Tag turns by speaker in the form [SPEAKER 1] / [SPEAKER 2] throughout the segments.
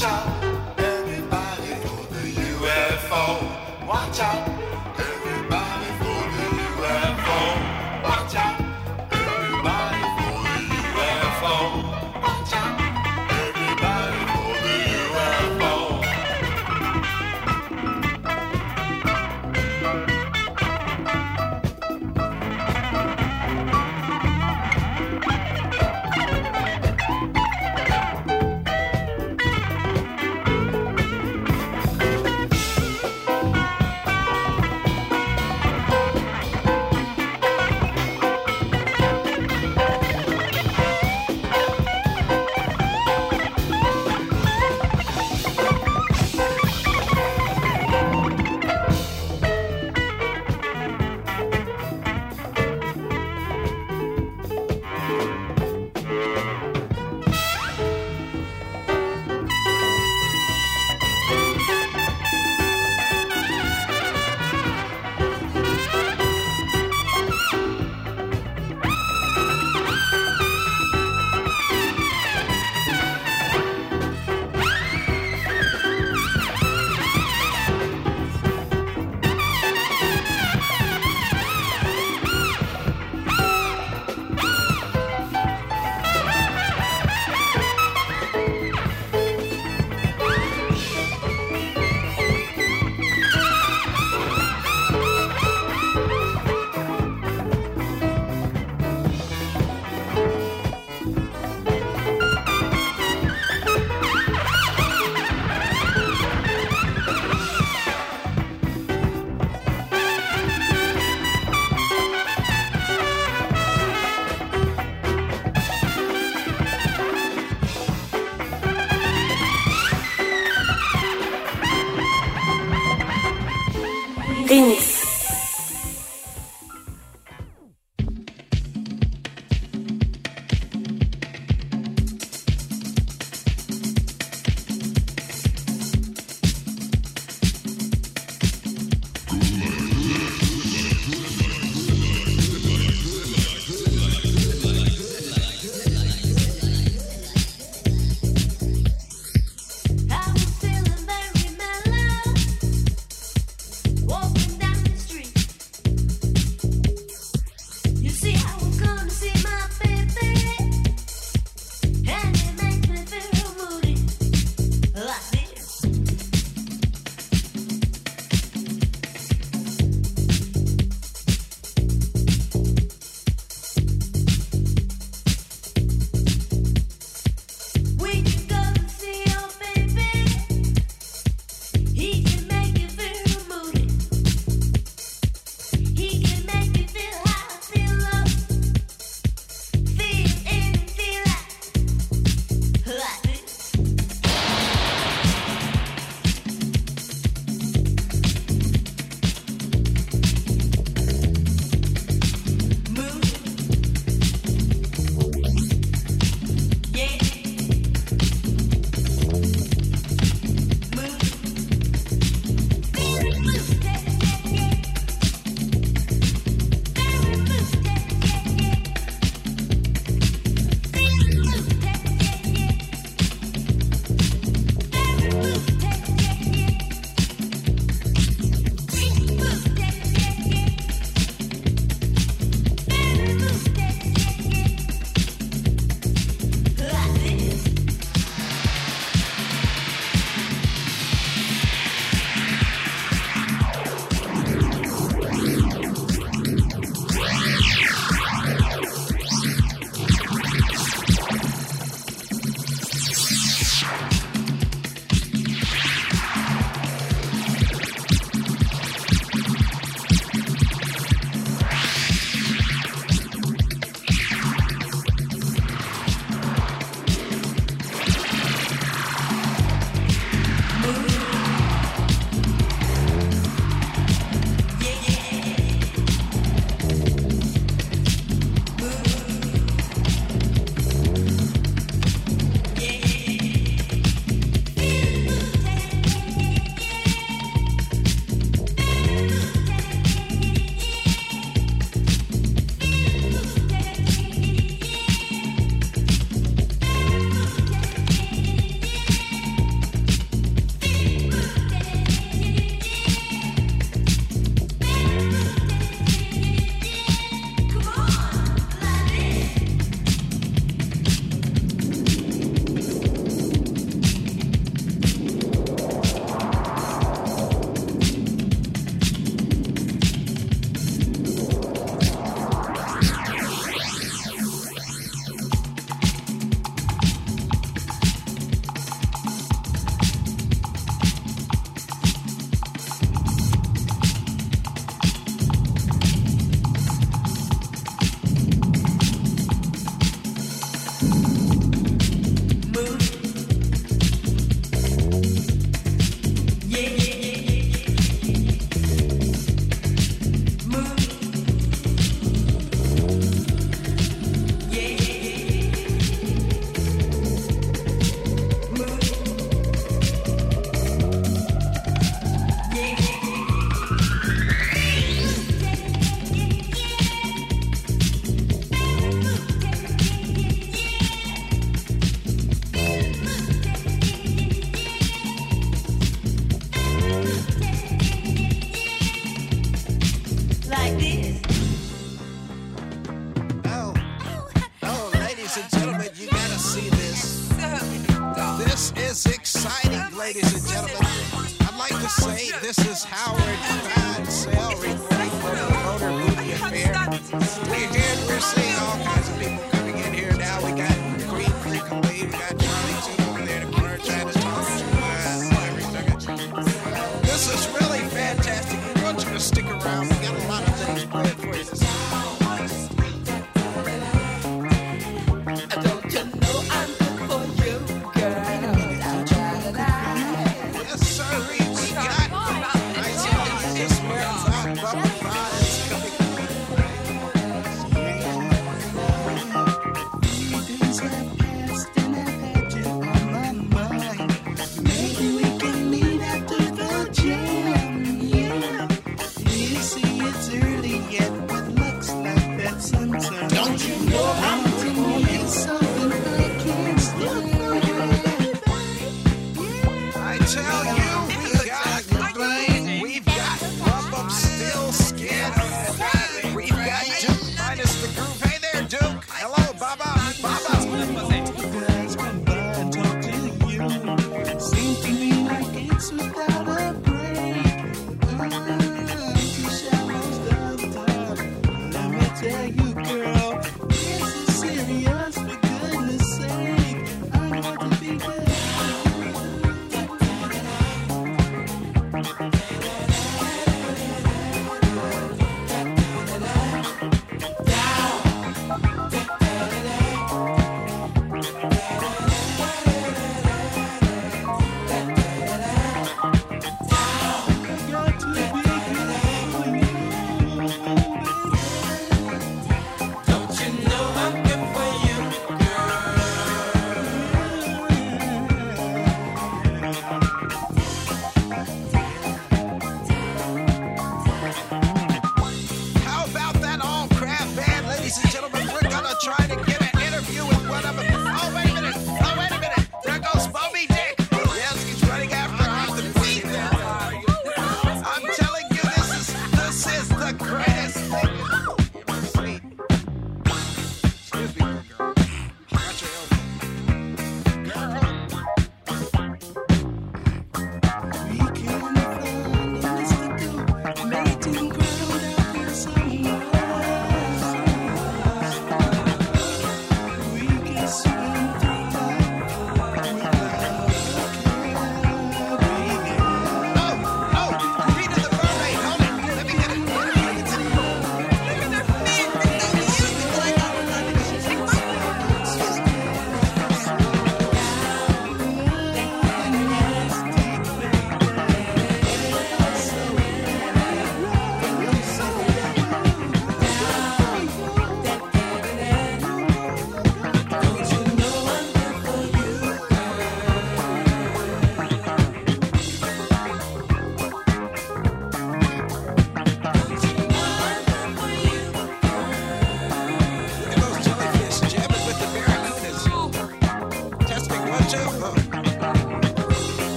[SPEAKER 1] Down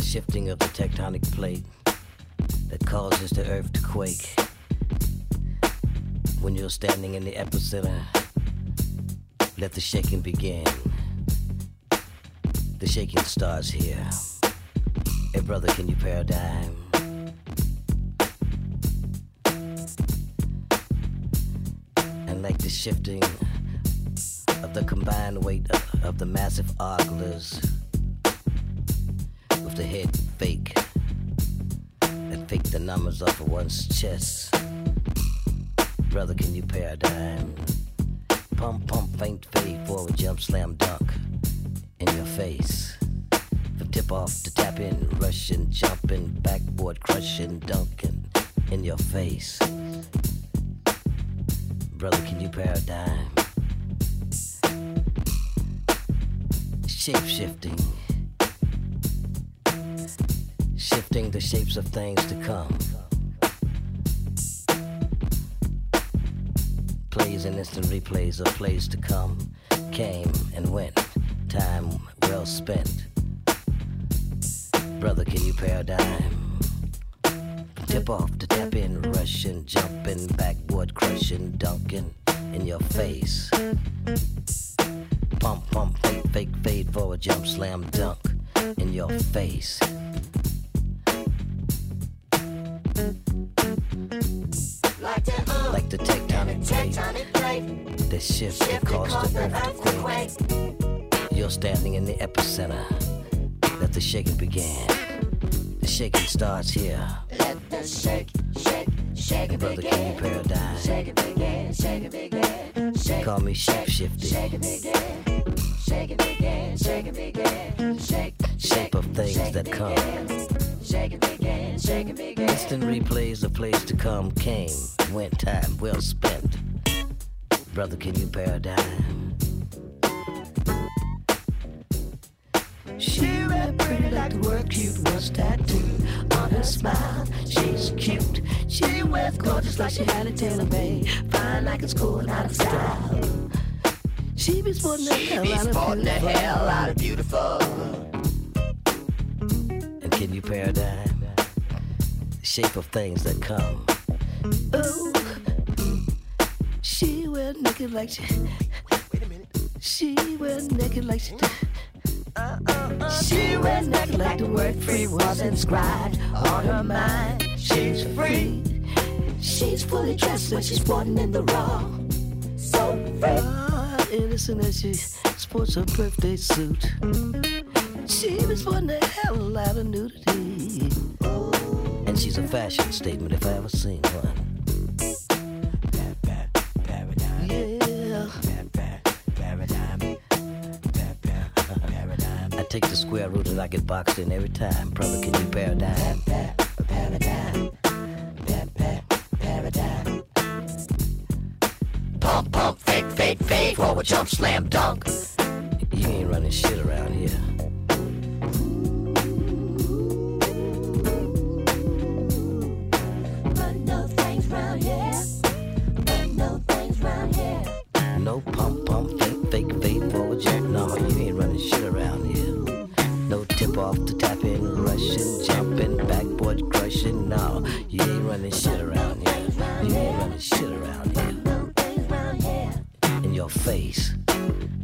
[SPEAKER 2] the
[SPEAKER 3] shifting of the tectonic plate that causes the earth to quake. When you're standing in the epicenter, let the shaking begin. The shaking starts here. Hey, brother, can you paradigm? And like the shifting of the combined weight of, of the massive oglers the head fake and fake the numbers off of one's chest. Brother, can you paradigm? Pump, pump, faint, fade, forward, jump, slam, dunk in your face. From tip off to tap in, rushing, jumping, backboard crushing, dunking in your face. Brother, can you paradigm? Shape shifting Shifting the shapes of things to come. Plays and instant replays of plays to come came and went. Time well spent. Brother, can you paradigm? Tip off to tap in, rushing, jumping, backboard crushing, dunking in your face. Pump, pump, fake, fake, fade forward, jump, slam, dunk in your face. That shifts that caused the earth to quake. You're standing in the epicenter that the shaking began. The shaking starts here.
[SPEAKER 4] Let the shake, shake, shake it
[SPEAKER 3] Brother,
[SPEAKER 4] begin.
[SPEAKER 3] paradigm?
[SPEAKER 4] Shake it begin, shake it begin. Shake,
[SPEAKER 3] Call me shape shifty.
[SPEAKER 4] shake it begin. Shake it begin, shake it begin. Shake,
[SPEAKER 3] Shape of things that come.
[SPEAKER 4] Shake it begin, shake it begin.
[SPEAKER 3] Instant replays of plays to come came, went time well spent. Brother, can you paradigm? She ran pretty like the word cute was tattooed on her smile. She's cute. She wears gorgeous like she had a tailor made. Fine like it's cool and out of style. She be sporting the hell out of
[SPEAKER 4] Sporting the
[SPEAKER 3] beautiful.
[SPEAKER 4] hell out of beautiful.
[SPEAKER 3] And can you paradigm the shape of things that come? Oh, she wear naked like she. Wait a minute. She wear naked like she. Uh, uh, uh, She wear naked like the word free was inscribed on her mind. She's free. She's fully dressed when she's sporting in the raw. So free. Ah, innocent as she sports her birthday suit. She was sporting the hell out of nudity. And she's a fashion statement if I ever seen one. Take the square root and I get boxed in every time. Brother, can you paradigm? Paradigm. Paradigm.
[SPEAKER 4] Pump, pump, fake, fake, fade. Forward jump, slam, dunk.
[SPEAKER 3] You ain't running shit around here. In, rushing, jumping, backboard crushing. No, you ain't running shit around here. You ain't running shit around here. In your face,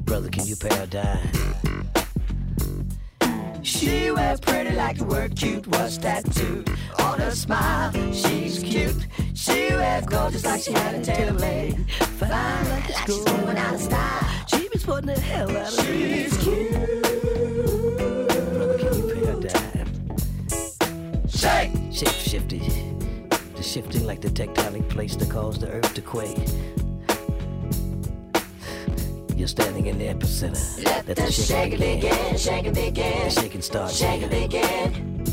[SPEAKER 3] brother, can you paradigm? She wears pretty like the word cute was tattooed on her smile. She's cute. She wears gorgeous like she had a tailor made. Fine like
[SPEAKER 4] She's going out of style.
[SPEAKER 3] She be sporting the hell out of me. She's cute.
[SPEAKER 4] Shake.
[SPEAKER 3] Shape shifty. The shifting like the tectonic plates that cause the earth to quake. You're standing in the epicenter.
[SPEAKER 4] Let the shake it begin, shake it begin.
[SPEAKER 3] The shaking starts Shaking
[SPEAKER 4] begin.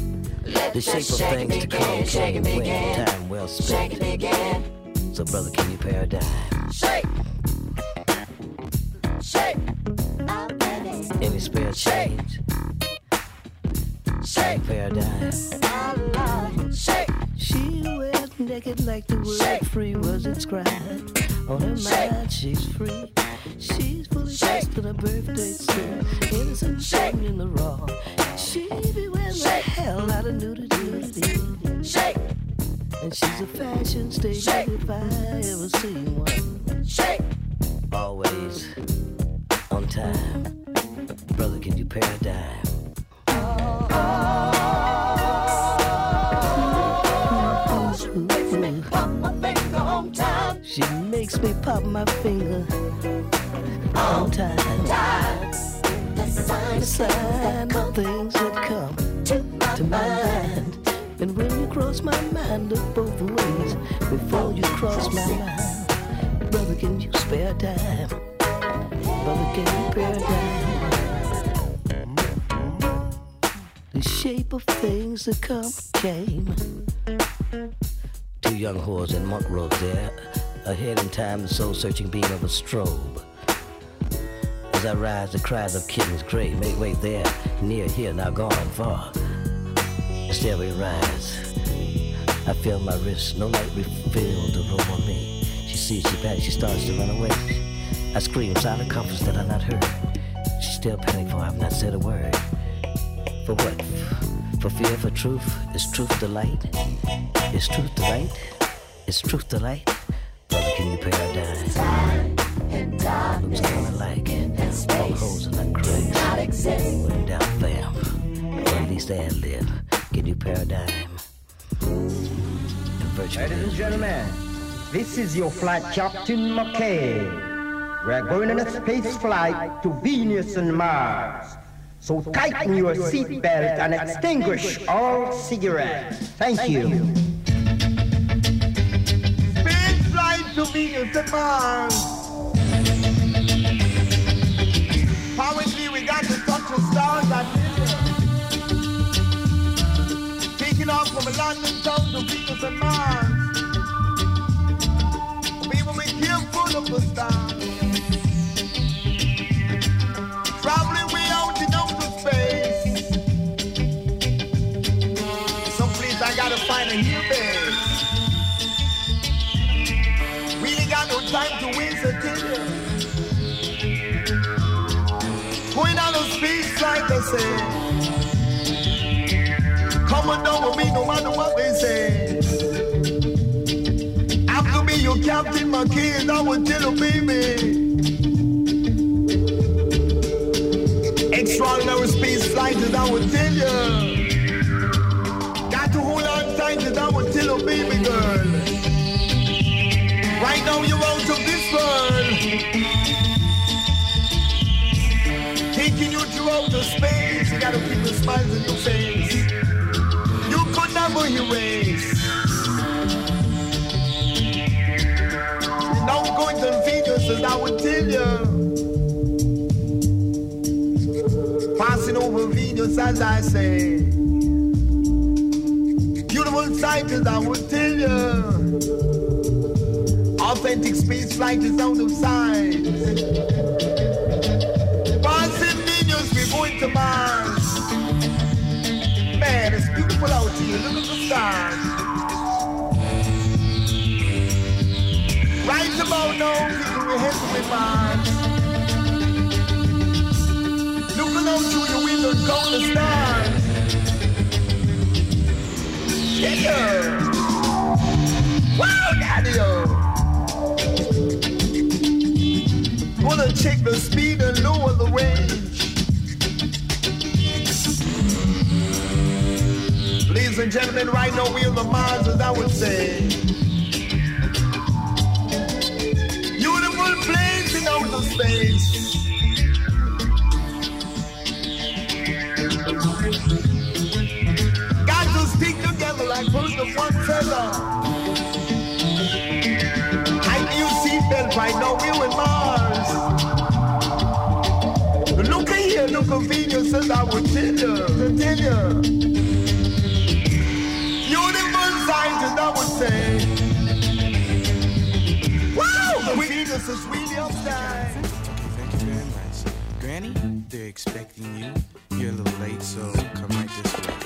[SPEAKER 4] Let
[SPEAKER 3] The
[SPEAKER 4] the
[SPEAKER 3] shape of things to come
[SPEAKER 4] begin, it
[SPEAKER 3] and went.
[SPEAKER 4] begin.
[SPEAKER 3] Time well spent.
[SPEAKER 4] begin.
[SPEAKER 3] So, brother, can you paradigm?
[SPEAKER 4] Shake. Shake. Oh.
[SPEAKER 3] Any spare change?
[SPEAKER 4] Shake. Lord. Shake.
[SPEAKER 3] She wears naked like the word
[SPEAKER 4] Shake.
[SPEAKER 3] free was inscribed on her
[SPEAKER 4] Shake.
[SPEAKER 3] mind. She's free. She's fully dressed in her birthday suit. Innocent
[SPEAKER 4] Shake.
[SPEAKER 3] in the raw. She be wearing the hell out of nudity.
[SPEAKER 4] Shake.
[SPEAKER 3] And she's a fashion statement
[SPEAKER 4] Shake.
[SPEAKER 3] if I ever seen one.
[SPEAKER 4] Shake.
[SPEAKER 3] Always on time. Brother, can you paradigm? She makes me pop my finger on time.
[SPEAKER 4] The sign
[SPEAKER 3] The sign of things that come
[SPEAKER 4] to my
[SPEAKER 3] to mind. And when you cross my mind, look both ways before you cross my mind. Brother, can you spare time? Brother, can you spare time? Shape of things that come came. Two young whores in Montrose there, ahead in time, the soul searching beam of a strobe. As I rise, the cries of kittens gray make way there, near here, now gone far. Still we rise. I feel my wrist, no light refill to roam on me. She sees, she panics, she starts to run away. I scream, silent conference that I not heard. She's still panic for I've not said a word. For what? For fear, for truth? Is truth the light? Is truth the light? Is truth the light? Brother, can you paradise? Looks kinda like all holes in the cracks. When in doubt, fam. Or at least ad lib. Can you paradigm? And virtue
[SPEAKER 5] Ladies and gentlemen, this is your flight captain McKay. We're going on a space flight to Venus and Mars. So tighten your seatbelt and extinguish all cigarettes. Thank you.
[SPEAKER 6] Space flight to Venus and Mars. Apparently we got to touch the stars and Taking off from London town to Venus and Mars. We will be careful of the stars. Space like I say. Coming down with me no matter what they say. I'm gonna be your captain, my kids, I will tell you, baby. Extraordinary space flight, and I will tell you. Got to hold on tight, and I will tell you, baby girl. Right now you're outer space. You gotta keep the smiles on your face. You could never erase. Now going to Venus as I would tell you. Passing over Venus as I say. Beautiful sight as I would tell you. Authentic space flight is out of sight. To Mars. Man, it's beautiful out here. Look at the stars. Right about now, people, we're heading with Mars. Looking out through the window the stars. Yeah. Wow, daddy-o. Gonna check the speed and lower the range. Ladies and gentlemen, right now we're on the Mars, as I would say. Beautiful place in outer space. Got to stick together like birds of one feather. Tighten your seatbelt right now, we're in Mars. Look at here, at Venus, as I would tell you, tell you. Venus is really upside.
[SPEAKER 7] Thank you very much. Granny, they're expecting you. You're a little late, so come right this way.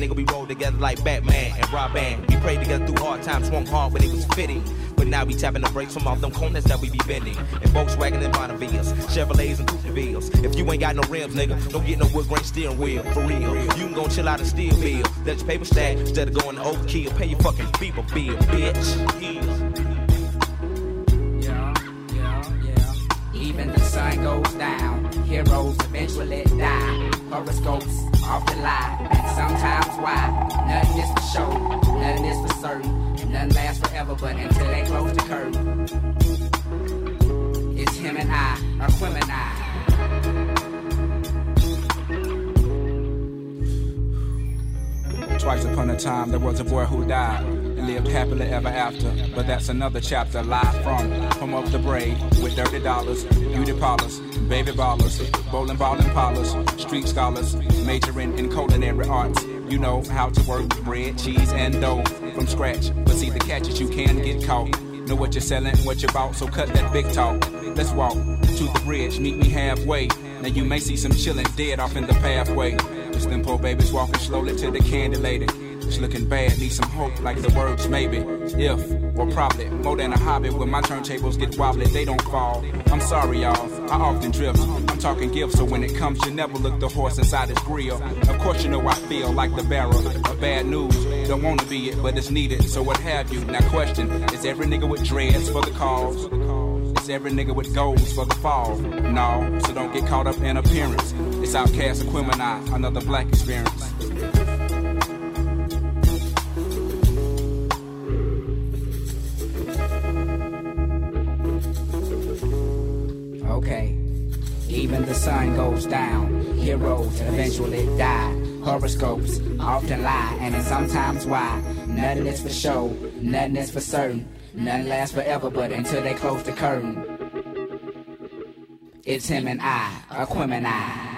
[SPEAKER 8] Nigga, we roll together like Batman and Robin. We prayed together through hard times, swung hard when it was fitting. But now we tapping the brakes from off them corners that we be bending. And Volkswagen and Bonnevilles, Chevrolets and Coupevilles. If you ain't got no rims, nigga, don't get no wood grain steering wheel. For real, you can go chill out and steal bill. Let your paper stack instead of going to overkill. Pay your fucking people bill, bitch.
[SPEAKER 9] Even the sun goes down, heroes eventually die. Horoscopes often lie, why. Nothing is for show, nothing is for certain. Nothing lasts forever, but until they close the curtain. It's him and I, or him and I.
[SPEAKER 10] Twice upon a time, there was a boy who died and lived happily ever after. But that's another chapter. Live from home of the brave with dirty dollars, beauty parlors, baby ballers, bowling ball and parlors, street scholars, majoring in culinary arts. You know how to work bread, cheese, and dough from scratch. But see, the catch is you can get caught. Know what you're selling, what you're bought, so cut that big talk. Let's walk to the bridge, meet me halfway. Now you may see some chillin' dead off in the pathway. Just them poor babies walking slowly to the candy lady. Just looking bad, need some hope, like the words maybe. If, or probably, more than a hobby. When my turntables get wobbly, they don't fall. I'm sorry, y'all, I often drift. Talking gifts, so when it comes, you never look the horse inside his grill. Of course, you know I feel like the bearer of bad news. Don't wanna be it, but it's needed, so what have you? Now, question is every nigga with dreads for the cause? Is every nigga with goals for the fall? No, so don't get caught up in appearance. It's OutKast Aquemini, another black experience.
[SPEAKER 9] Die. Horoscopes often lie, and it's sometimes why. Nothing is for show, nothing is for certain. Nothing lasts forever, but until they close the curtain. It's him and I, Aquemini.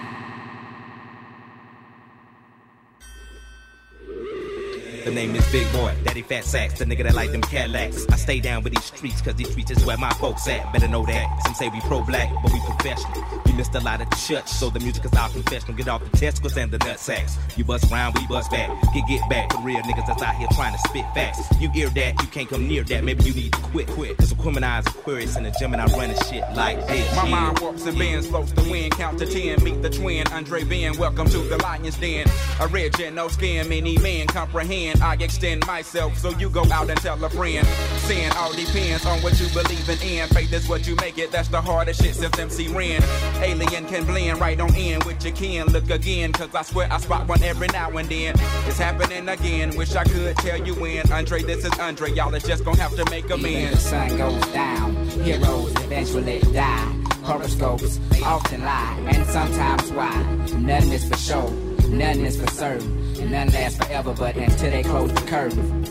[SPEAKER 8] The name is Big Boi, Daddy Fat Sacks, the nigga that like them Cadillacs. I stay down with these streets, cause these streets is where my folks at. Better know that. Some say we pro black, but we professional. We missed a lot of the church, so the music is our confessional. Get off the testicles and the nut sacks. You bust round, we bust back. Get get back for real niggas that's out here trying to spit facts. You hear that, you can't come near that. Maybe you need to quit, quit. Cause Aquemini is Aquarius in the gym and I run this shit like this.
[SPEAKER 10] My
[SPEAKER 8] yeah.
[SPEAKER 10] mind warps and bends, floats the wind, count to ten, meet the twin, Andre Ben, welcome to the lion's den. Original skin, many men comprehend. I extend myself, so you go out and tell a friend. Sin all depends on what you believe in. Faith is what you make it, that's the hardest shit since MC Ren. Alien can blend right on in with your kin. Look again, cause I swear I spot one every now and then. It's happening again, wish I could tell you when. Andre, this is Andre, y'all is just gonna have to make
[SPEAKER 9] Even the
[SPEAKER 10] amends.
[SPEAKER 9] sun goes down, heroes eventually die. Horoscopes often lie, and sometimes why. Nothing is for sure, nothing is for certain. None lasts forever, but until they close the curtain.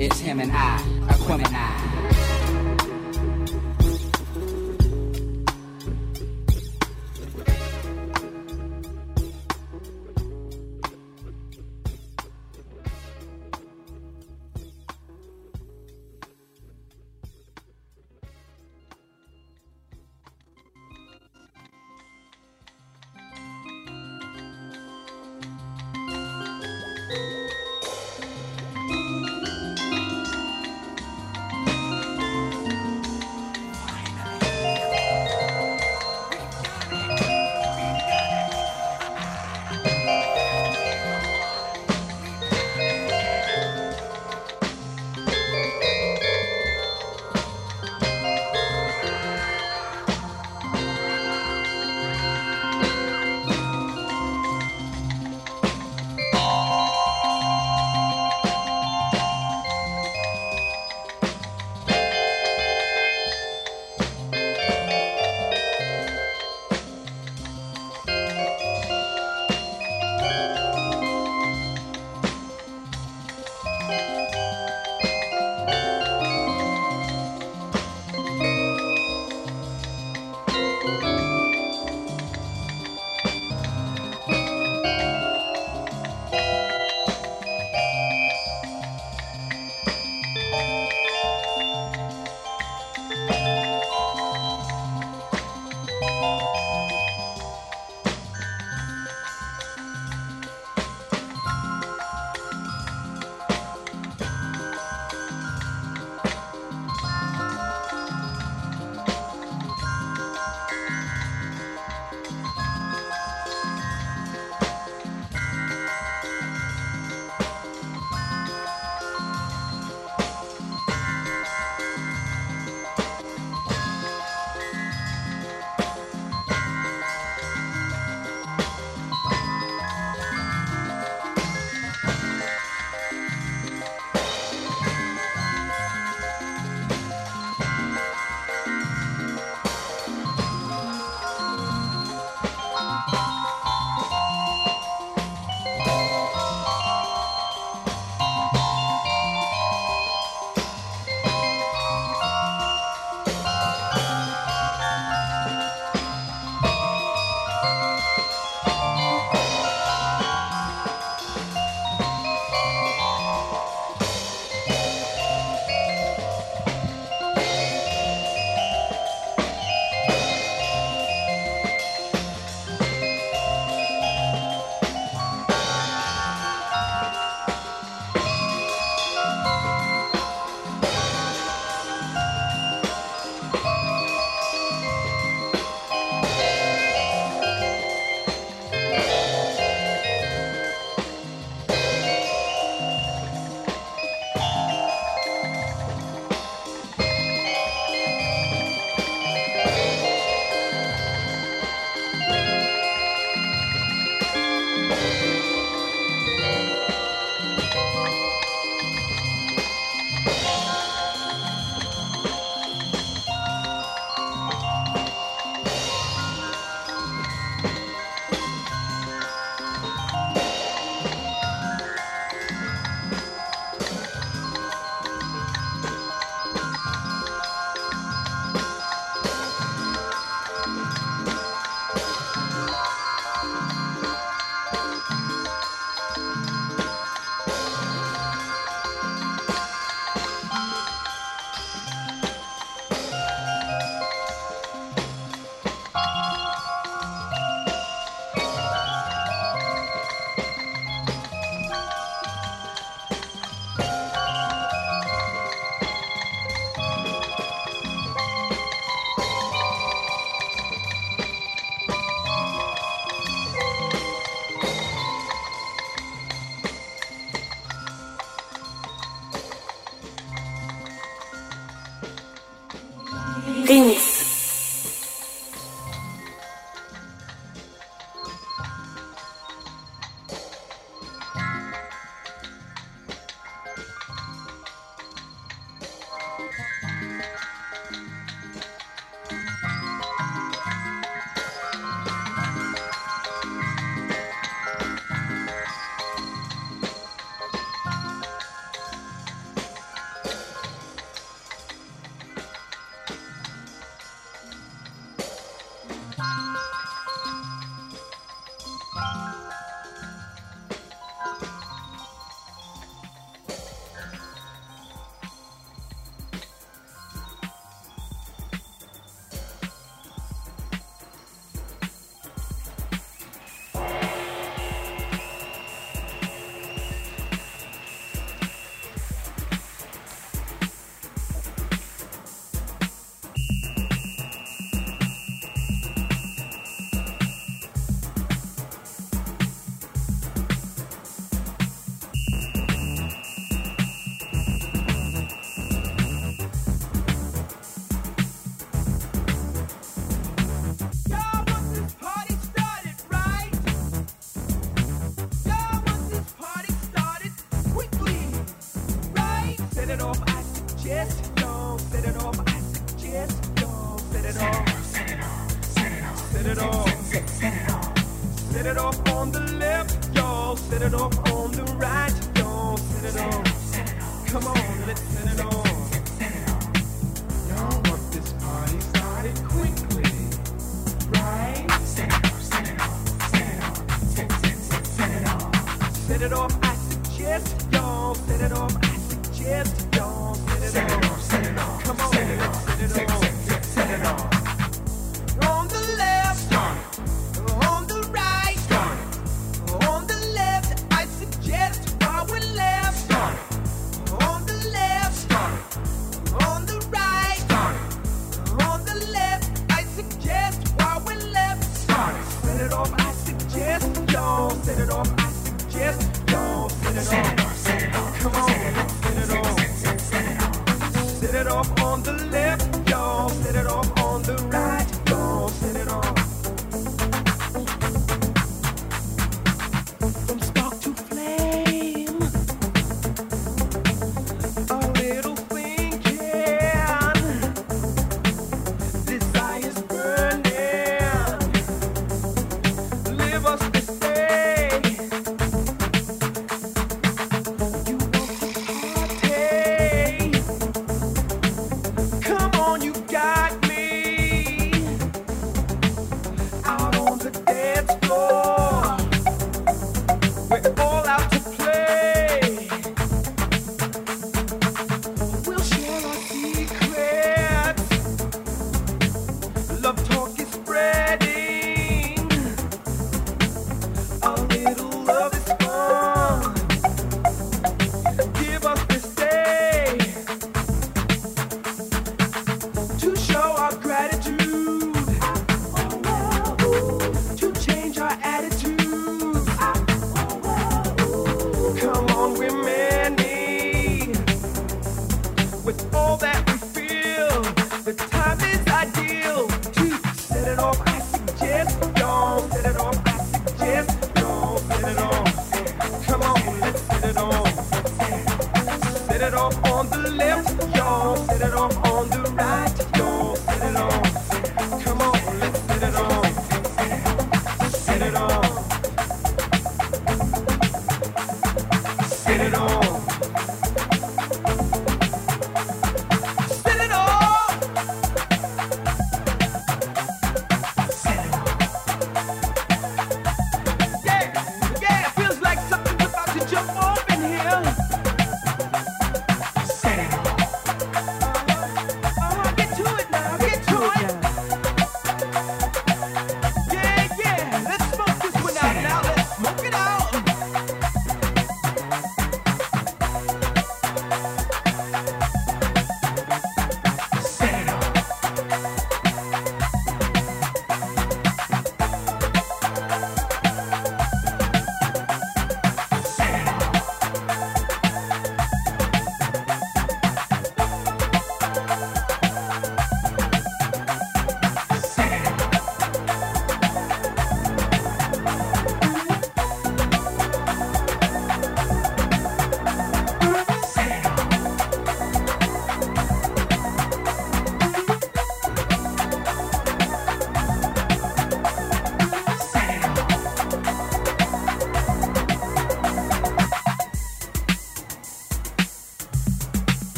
[SPEAKER 9] It's him and I, Aquemini.
[SPEAKER 11] Set it off. Set it off. Set it off. Set it off on the left, y'all. Set it off on the right, y'all. Set it off. Come on, let's set it off. Y'all want this party started quickly, right? Set it off. Set it off. Set it off. Set, set, set, set it off. Set it off, I suggest, y'all. Set it off, I suggest, y'all. Set it off.
[SPEAKER 12] set it off,
[SPEAKER 11] Come on,
[SPEAKER 12] set it off,
[SPEAKER 11] set it off.
[SPEAKER 12] set, set, set it off.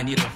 [SPEAKER 11] I
[SPEAKER 7] need a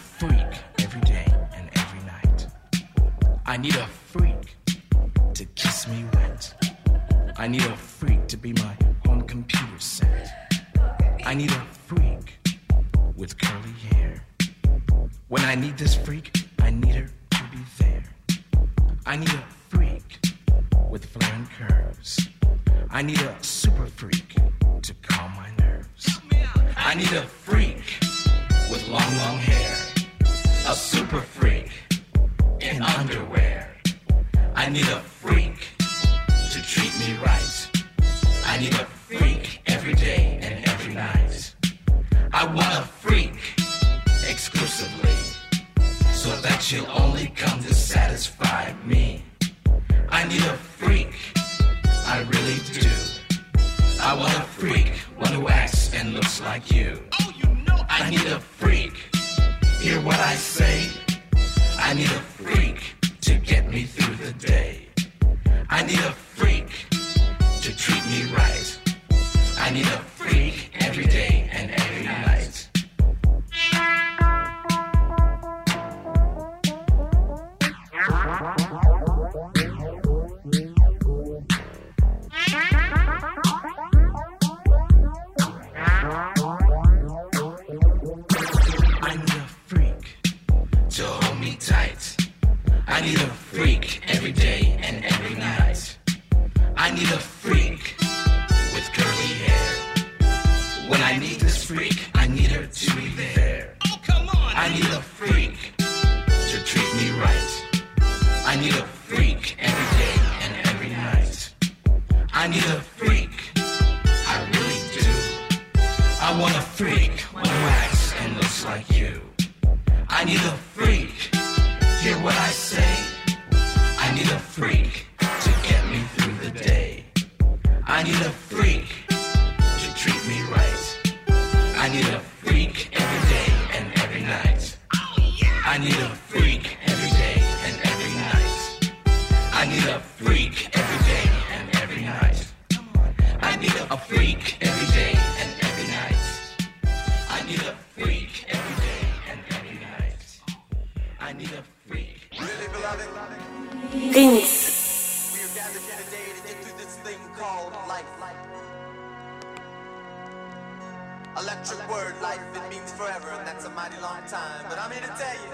[SPEAKER 7] I need a freak. Really,
[SPEAKER 2] beloved?
[SPEAKER 3] Penis.
[SPEAKER 2] We are gathered here today to get through this thing called life. Electric word life, it means forever, and that's a mighty long time. But I'm here to tell you,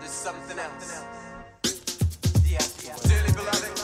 [SPEAKER 2] there's something else. Dearly beloved.